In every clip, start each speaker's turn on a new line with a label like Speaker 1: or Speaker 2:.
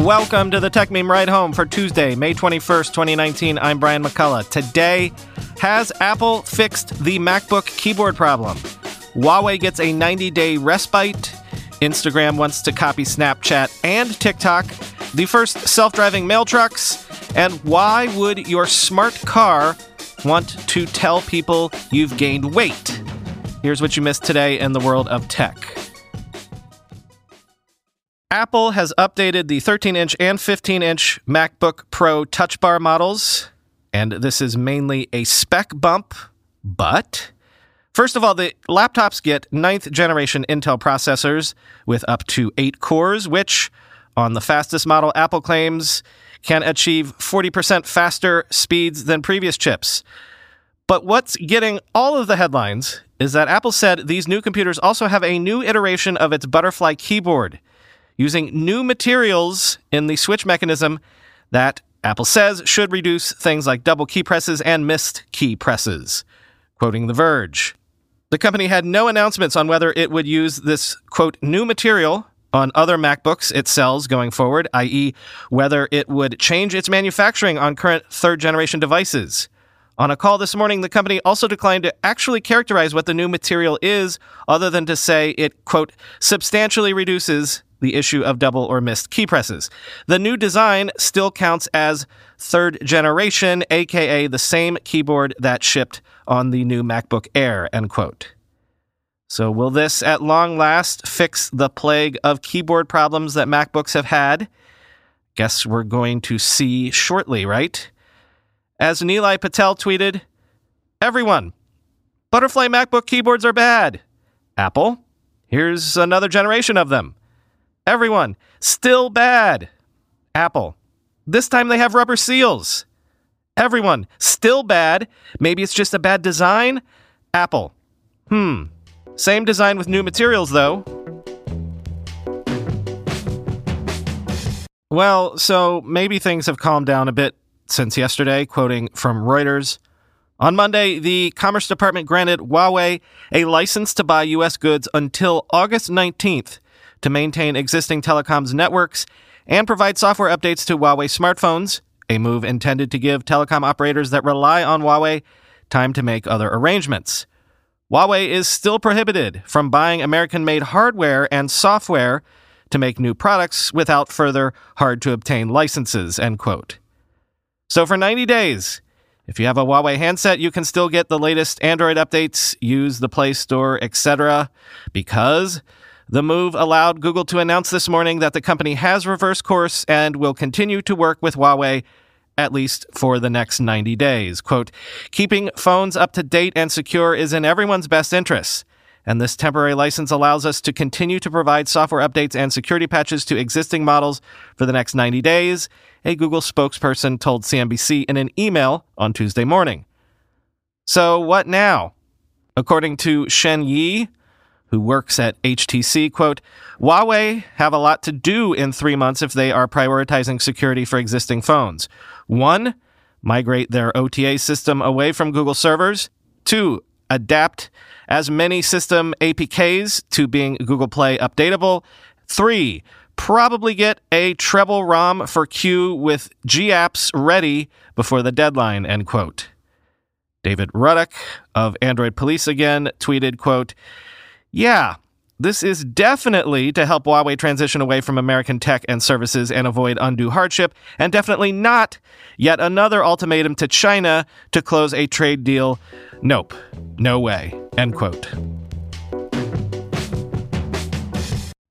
Speaker 1: Welcome to the Techmeme Ride Home for Tuesday, May 21st, 2019. I'm Brian McCullough. Today, has Apple fixed the MacBook keyboard problem? Huawei gets a 90 day respite. Instagram wants to copy Snapchat and TikTok. The first self driving mail trucks. And why would your smart car want to tell people you've gained weight? Here's what you missed today in the world of tech. Apple has updated the 13 inch and 15 inch MacBook Pro Touch Bar models, and this is mainly a spec bump, but. First of all, the laptops get ninth generation Intel processors with up to eight cores, which, on the fastest model, Apple claims can achieve 40% faster speeds than previous chips. But what's getting all of the headlines is that Apple said these new computers also have a new iteration of its Butterfly keyboard using new materials in the switch mechanism that Apple says should reduce things like double key presses and missed key presses. Quoting The Verge. The company had no announcements on whether it would use this, quote, new material on other MacBooks it sells going forward, i.e., whether it would change its manufacturing on current third generation devices. On a call this morning, the company also declined to actually characterize what the new material is, other than to say it, quote, substantially reduces the issue of double or missed key presses. The new design still counts as third generation, aka the same keyboard that shipped on the new MacBook Air, end quote. So, will this at long last fix the plague of keyboard problems that MacBooks have had? Guess we're going to see shortly, right? As Nilay Patel tweeted, Everyone, Butterfly MacBook keyboards are bad. Apple, here's another generation of them. Everyone, still bad. Apple, this time they have rubber seals. Everyone, still bad. Maybe it's just a bad design. Apple, hmm. Same design with new materials, though. Well, so maybe things have calmed down a bit since yesterday, quoting from Reuters. On Monday, the Commerce Department granted Huawei a license to buy U.S. goods until August 19th to maintain existing telecoms networks and provide software updates to Huawei smartphones, a move intended to give telecom operators that rely on Huawei time to make other arrangements. Huawei is still prohibited from buying American made hardware and software to make new products without further hard to obtain licenses, end quote. So for 90 days, if you have a Huawei handset, you can still get the latest Android updates, use the Play Store, etc. because the move allowed Google to announce this morning that the company has reversed course and will continue to work with Huawei at least for the next 90 days. Quote, keeping phones up to date and secure is in everyone's best interests. And this temporary license allows us to continue to provide software updates and security patches to existing models for the next 90 days, a Google spokesperson told CNBC in an email on Tuesday morning. So, what now? According to Shen Yi, who works at HTC, quote, Huawei have a lot to do in three months if they are prioritizing security for existing phones. One, migrate their OTA system away from Google servers. Two, adapt as many system APKs to being Google Play updatable. Three, probably get a treble ROM for Q with GApps ready before the deadline, end quote. David Ruddock of Android Police again tweeted, quote, yeah, this is definitely to help Huawei transition away from American tech and services and avoid undue hardship, and definitely not yet another ultimatum to China to close a trade deal. Nope, no way. End quote.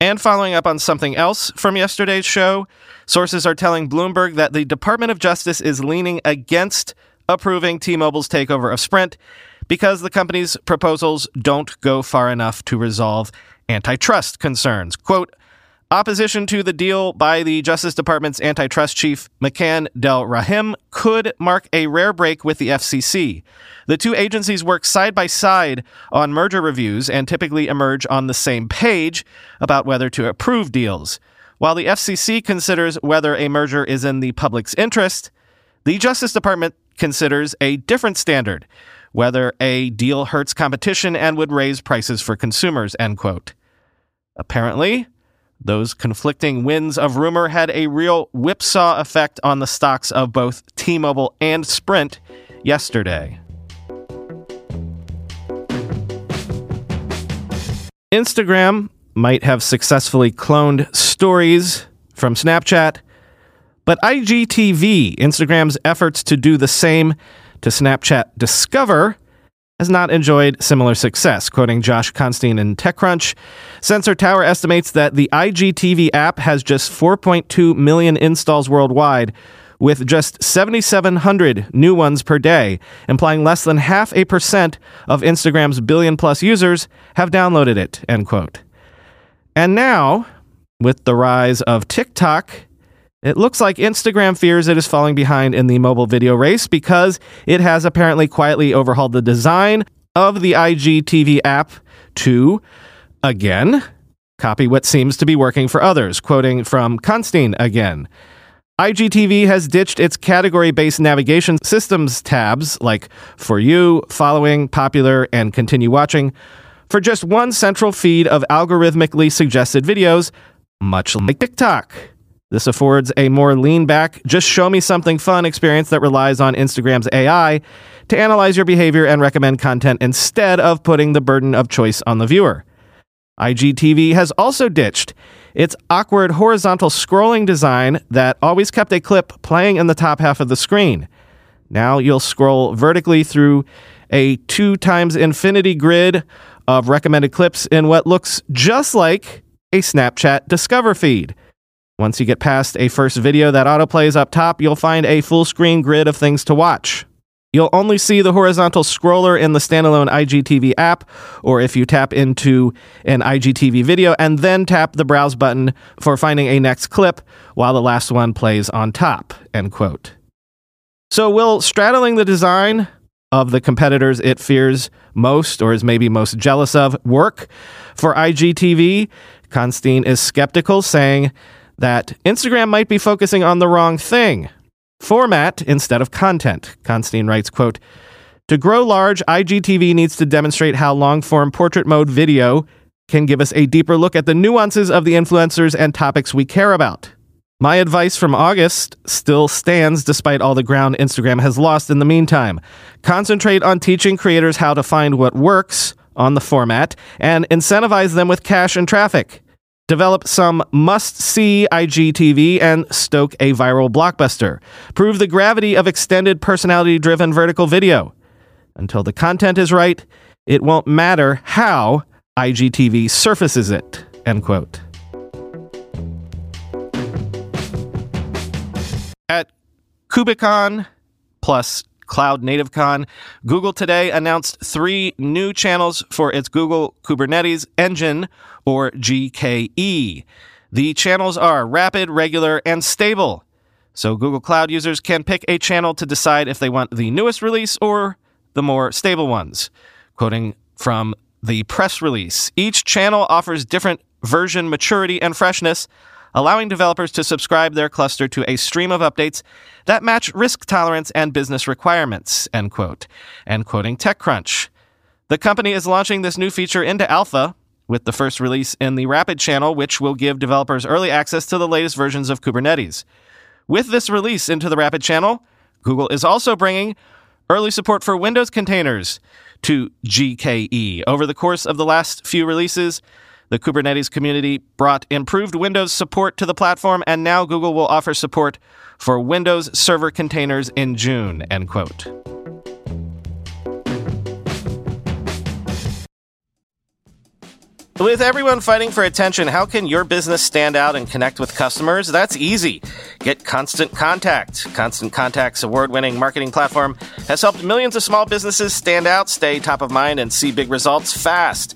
Speaker 1: And following up on something else from yesterday's show, sources are telling Bloomberg that the Department of Justice is leaning against approving T Mobile's takeover of Sprint because the company's proposals don't go far enough to resolve antitrust concerns. Quote, Opposition to the deal by the Justice Department's antitrust chief, McCann Del Rahim, could mark a rare break with the FCC. The two agencies work side by side on merger reviews and typically emerge on the same page about whether to approve deals. While the FCC considers whether a merger is in the public's interest, the Justice Department considers a different standard whether a deal hurts competition and would raise prices for consumers, end quote. Apparently, those conflicting winds of rumor had a real whipsaw effect on the stocks of both T Mobile and Sprint yesterday. Instagram might have successfully cloned stories from Snapchat, but IGTV, Instagram's efforts to do the same to Snapchat Discover, has not enjoyed similar success. Quoting Josh Constine in TechCrunch, Sensor Tower estimates that the IGTV app has just 4.2 million installs worldwide, with just 7,700 new ones per day, implying less than half a percent of Instagram's billion plus users have downloaded it. End quote. And now, with the rise of TikTok, it looks like Instagram fears it is falling behind in the mobile video race because it has apparently quietly overhauled the design of the IGTV app to, again, copy what seems to be working for others. Quoting from Constine again. IGTV has ditched its category based navigation systems tabs like For You, Following, Popular, and Continue Watching for just one central feed of algorithmically suggested videos, much like TikTok. This affords a more lean back, just show me something fun experience that relies on Instagram's AI to analyze your behavior and recommend content instead of putting the burden of choice on the viewer. IGTV has also ditched its awkward horizontal scrolling design that always kept a clip playing in the top half of the screen. Now you'll scroll vertically through a two times infinity grid of recommended clips in what looks just like a Snapchat Discover feed. Once you get past a first video that autoplays up top, you'll find a full screen grid of things to watch. You'll only see the horizontal scroller in the standalone IGTV app, or if you tap into an IGTV video and then tap the browse button for finding a next clip while the last one plays on top. End quote. So, will straddling the design of the competitors it fears most, or is maybe most jealous of, work for IGTV? Constine is skeptical, saying, that Instagram might be focusing on the wrong thing format instead of content. Constine writes, quote, to grow large, IGTV needs to demonstrate how long form portrait mode video can give us a deeper look at the nuances of the influencers and topics we care about. My advice from August still stands despite all the ground Instagram has lost in the meantime. Concentrate on teaching creators how to find what works on the format and incentivize them with cash and traffic develop some must see IGTV, and stoke a viral blockbuster. Prove the gravity of extended personality driven vertical video. Until the content is right, it won't matter how IGTV surfaces it. End quote. At KubeCon plus CloudNativeCon, Google today announced three new channels for its Google Kubernetes Engine, or GKE. The channels are rapid, regular, and stable. So Google Cloud users can pick a channel to decide if they want the newest release or the more stable ones. Quoting from the press release, each channel offers different version maturity and freshness, allowing developers to subscribe their cluster to a stream of updates that match risk tolerance and business requirements, end quote. And quoting TechCrunch. The company is launching this new feature into alpha with the first release in the Rapid channel, which will give developers early access to the latest versions of Kubernetes. With this release into the Rapid channel, Google is also bringing early support for Windows containers to GKE. Over the course of the last few releases, the Kubernetes community brought improved Windows support to the platform, and now Google will offer support for Windows Server containers in June. End quote. With everyone fighting for attention, how can your business stand out and connect with customers? That's easy. Get Constant Contact. Constant Contact's award winning marketing platform has helped millions of small businesses stand out, stay top of mind, and see big results fast.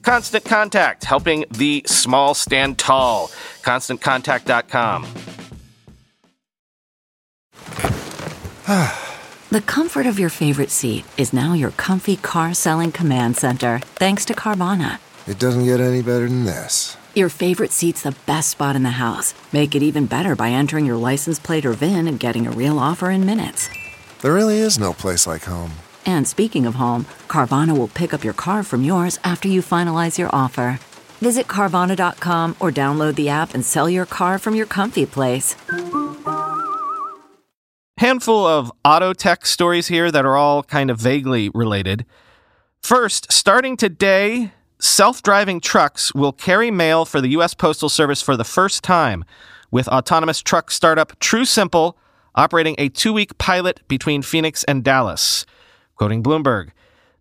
Speaker 1: Constant Contact, helping the small stand tall. ConstantContact.com.
Speaker 2: the comfort of your favorite seat is now your comfy car selling command center, thanks to Carvana.
Speaker 3: It doesn't get any better than this.
Speaker 2: Your favorite seat's the best spot in the house. Make it even better by entering your license plate or VIN and getting a real offer in minutes.
Speaker 3: There really is no place like home.
Speaker 2: And speaking of home, Carvana will pick up your car from yours after you finalize your offer. Visit Carvana.com or download the app and sell your car from your comfy place.
Speaker 1: Handful of auto tech stories here that are all kind of vaguely related. First, starting today, self driving trucks will carry mail for the U.S. Postal Service for the first time, with autonomous truck startup TuSimple operating a two week pilot between Phoenix and Dallas. Quoting Bloomberg,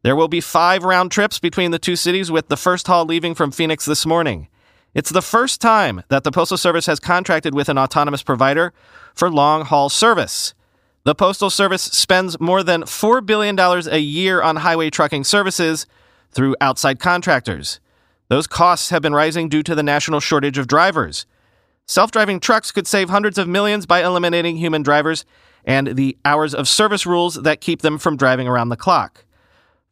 Speaker 1: there will be five round trips between the two cities, with the first haul leaving from Phoenix this morning. It's the first time that the Postal Service has contracted with an autonomous provider for long haul service. The Postal Service spends more than $4 billion a year on highway trucking services through outside contractors. Those costs have been rising due to the national shortage of drivers. Self driving trucks could save hundreds of millions by eliminating human drivers and the hours of service rules that keep them from driving around the clock.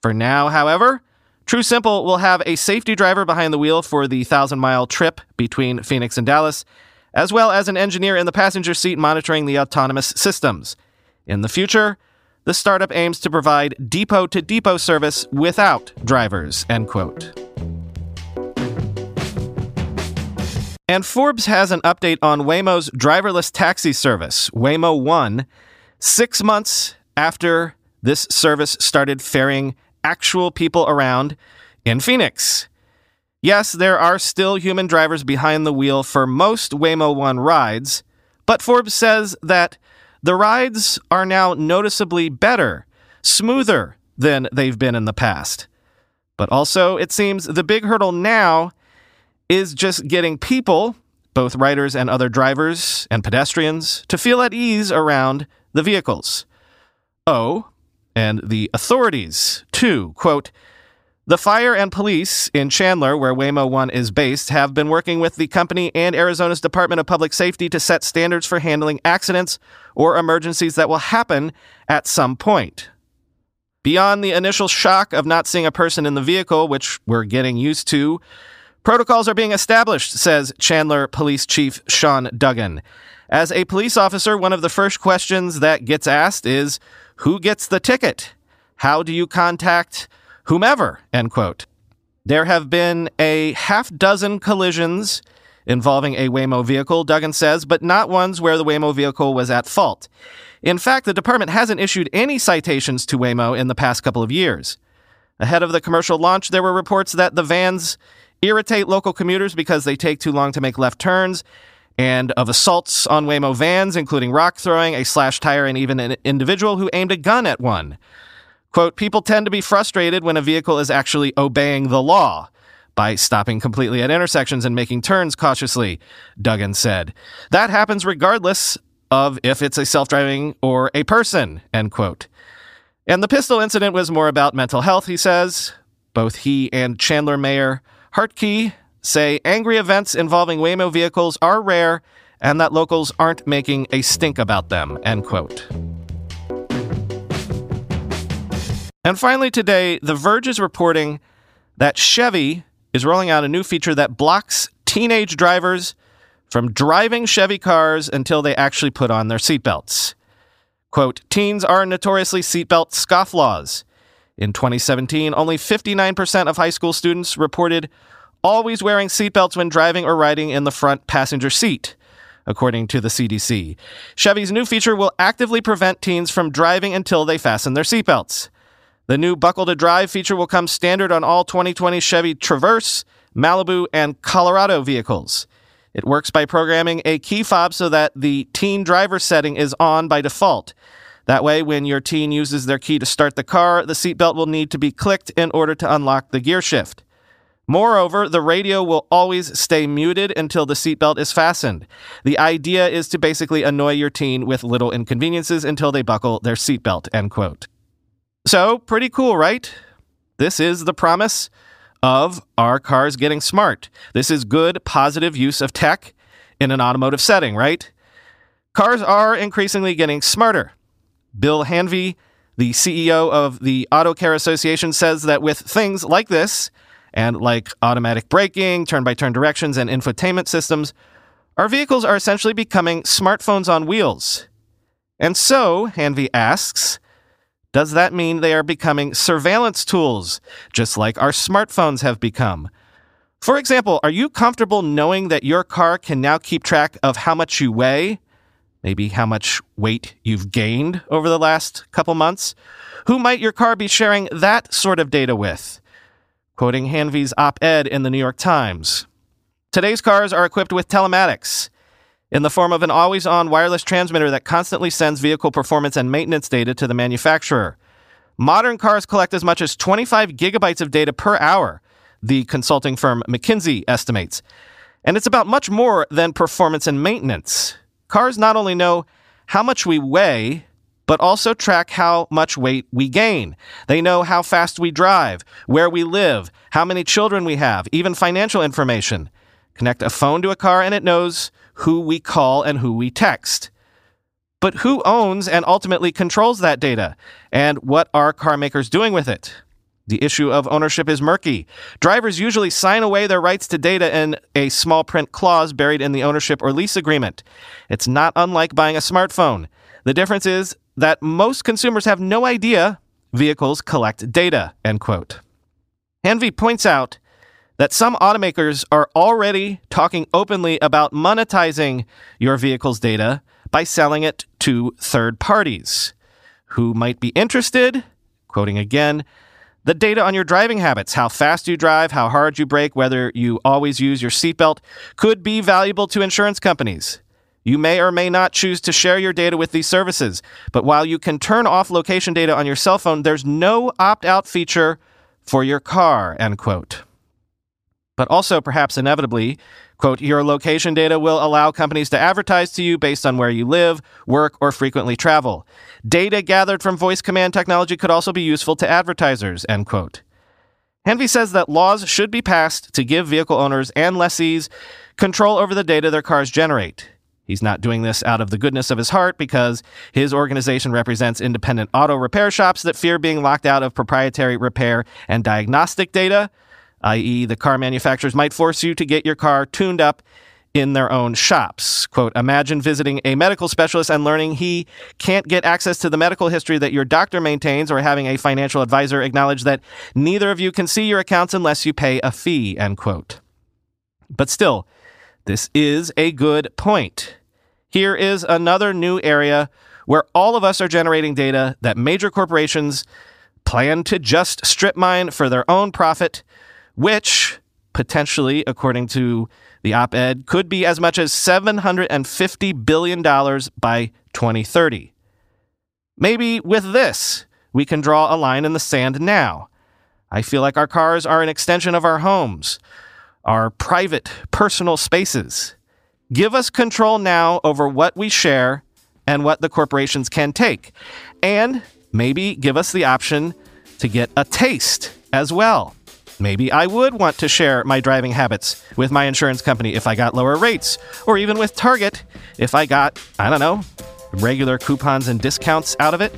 Speaker 1: For now, however, TuSimple will have a safety driver behind the wheel for the thousand mile trip between Phoenix and Dallas, as well as an engineer in the passenger seat monitoring the autonomous systems. In the future, the startup aims to provide depot to depot service without drivers, end quote. And Forbes has an update on Waymo's driverless taxi service, Waymo One, six months after this service started ferrying actual people around in Phoenix. Yes, there are still human drivers behind the wheel for most Waymo One rides, but Forbes says that the rides are now noticeably better, smoother than they've been in the past. But also, it seems the big hurdle now is just getting people, both riders and other drivers and pedestrians, to feel at ease around the vehicles. Oh, and the authorities, too. Quote, the fire and police in Chandler, where Waymo One is based, have been working with the company and Arizona's Department of Public Safety to set standards for handling accidents or emergencies that will happen at some point. Beyond the initial shock of not seeing a person in the vehicle, which we're getting used to, Protocols are being established, says Chandler Police Chief Sean Duggan. As a police officer, one of the first questions that gets asked is who gets the ticket? How do you contact whomever? End quote. There have been a half dozen collisions involving a Waymo vehicle, Duggan says, but not ones where the Waymo vehicle was at fault. In fact, the department hasn't issued any citations to Waymo in the past couple of years. Ahead of the commercial launch, there were reports that the vans irritate local commuters because they take too long to make left turns, and of assaults on Waymo vans, including rock throwing, a slashed tire, and even an individual who aimed a gun at one. Quote, people tend to be frustrated when a vehicle is actually obeying the law by stopping completely at intersections and making turns cautiously, Duggan said. That happens regardless of if it's a self driving or a person, end quote. And the pistol incident was more about mental health, he says. Both he and Chandler Mayor Hartke say angry events involving Waymo vehicles are rare and that locals aren't making a stink about them, end quote. And finally, today, The Verge is reporting that Chevy is rolling out a new feature that blocks teenage drivers from driving Chevy cars until they actually put on their seatbelts. Quote, teens are notoriously seatbelt scofflaws. In 2017, only 59% of high school students reported always wearing seatbelts when driving or riding in the front passenger seat, according to the CDC. Chevy's new feature will actively prevent teens from driving until they fasten their seatbelts. The new Buckle to Drive feature will come standard on all 2020 Chevy Traverse, Malibu, and Colorado vehicles. It works by programming a key fob so that the teen driver setting is on by default. That way, when your teen uses their key to start the car, the seatbelt will need to be clicked in order to unlock the gear shift. Moreover, the radio will always stay muted until the seatbelt is fastened. The idea is to basically annoy your teen with little inconveniences until they buckle their seatbelt, end quote. So, pretty cool, right? This is the promise of our cars getting smart. This is good, positive use of tech in an automotive setting, right? Cars are increasingly getting smarter. Bill Hanvey, the CEO of the Auto Care Association, says that with things like this, and like automatic braking, turn by turn directions, and infotainment systems, our vehicles are essentially becoming smartphones on wheels. And so, Hanvey asks, does that mean they are becoming surveillance tools, just like our smartphones have become? For example, are you comfortable knowing that your car can now keep track of how much you weigh? Maybe how much weight you've gained over the last couple months? Who might your car be sharing that sort of data with? Quoting Hanvey's op ed in the New York Times. Today's cars are equipped with telematics in the form of an always on wireless transmitter that constantly sends vehicle performance and maintenance data to the manufacturer. Modern cars collect as much as 25 gigabytes of data per hour, the consulting firm McKinsey estimates. And it's about much more than performance and maintenance. Cars not only know how much we weigh, but also track how much weight we gain. They know how fast we drive, where we live, how many children we have, even financial information. Connect a phone to a car and it knows who we call and who we text. But who owns and ultimately controls that data? And what are car makers doing with it? The issue of ownership is murky. Drivers usually sign away their rights to data in a small print clause buried in the ownership or lease agreement. It's not unlike buying a smartphone. The difference is that most consumers have no idea vehicles collect data, end quote. Hanvey points out that some automakers are already talking openly about monetizing your vehicle's data by selling it to third parties who might be interested, quoting again, the data on your driving habits, how fast you drive, how hard you brake, whether you always use your seatbelt, could be valuable to insurance companies. You may or may not choose to share your data with these services, but while you can turn off location data on your cell phone, there's no opt out feature for your car, end quote but also perhaps inevitably, quote, your location data will allow companies to advertise to you based on where you live, work, or frequently travel. Data gathered from voice command technology could also be useful to advertisers, end quote. Hanvey says that laws should be passed to give vehicle owners and lessees control over the data their cars generate. He's not doing this out of the goodness of his heart because his organization represents independent auto repair shops that fear being locked out of proprietary repair and diagnostic data i.e., the car manufacturers might force you to get your car tuned up in their own shops. Quote, imagine visiting a medical specialist and learning he can't get access to the medical history that your doctor maintains or having a financial advisor acknowledge that neither of you can see your accounts unless you pay a fee, end quote. But still, this is a good point. Here is another new area where all of us are generating data that major corporations plan to just strip mine for their own profit which potentially, according to the op ed, could be as much as $750 billion by 2030. Maybe with this, we can draw a line in the sand now. I feel like our cars are an extension of our homes, our private, personal spaces. Give us control now over what we share and what the corporations can take. And maybe give us the option to get a taste as well. Maybe I would want to share my driving habits with my insurance company if I got lower rates, or even with Target if I got, I don't know, regular coupons and discounts out of it.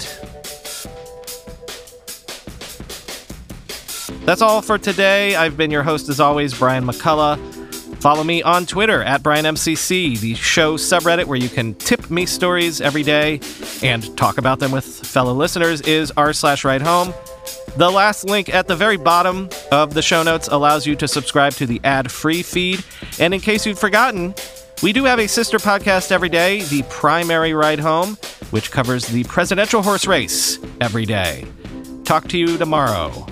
Speaker 1: That's all for today. I've been your host, as always, Brian McCullough. Follow me on Twitter at BrianMCC, the show subreddit where you can tip me stories every day and talk about them with fellow listeners is r slash ride home. The last link at the very bottom of the show notes allows you to subscribe to the ad free feed. And in case you've forgotten, we do have a sister podcast every day, The Primary Ride Home, which covers the presidential horse race every day. Talk to you tomorrow.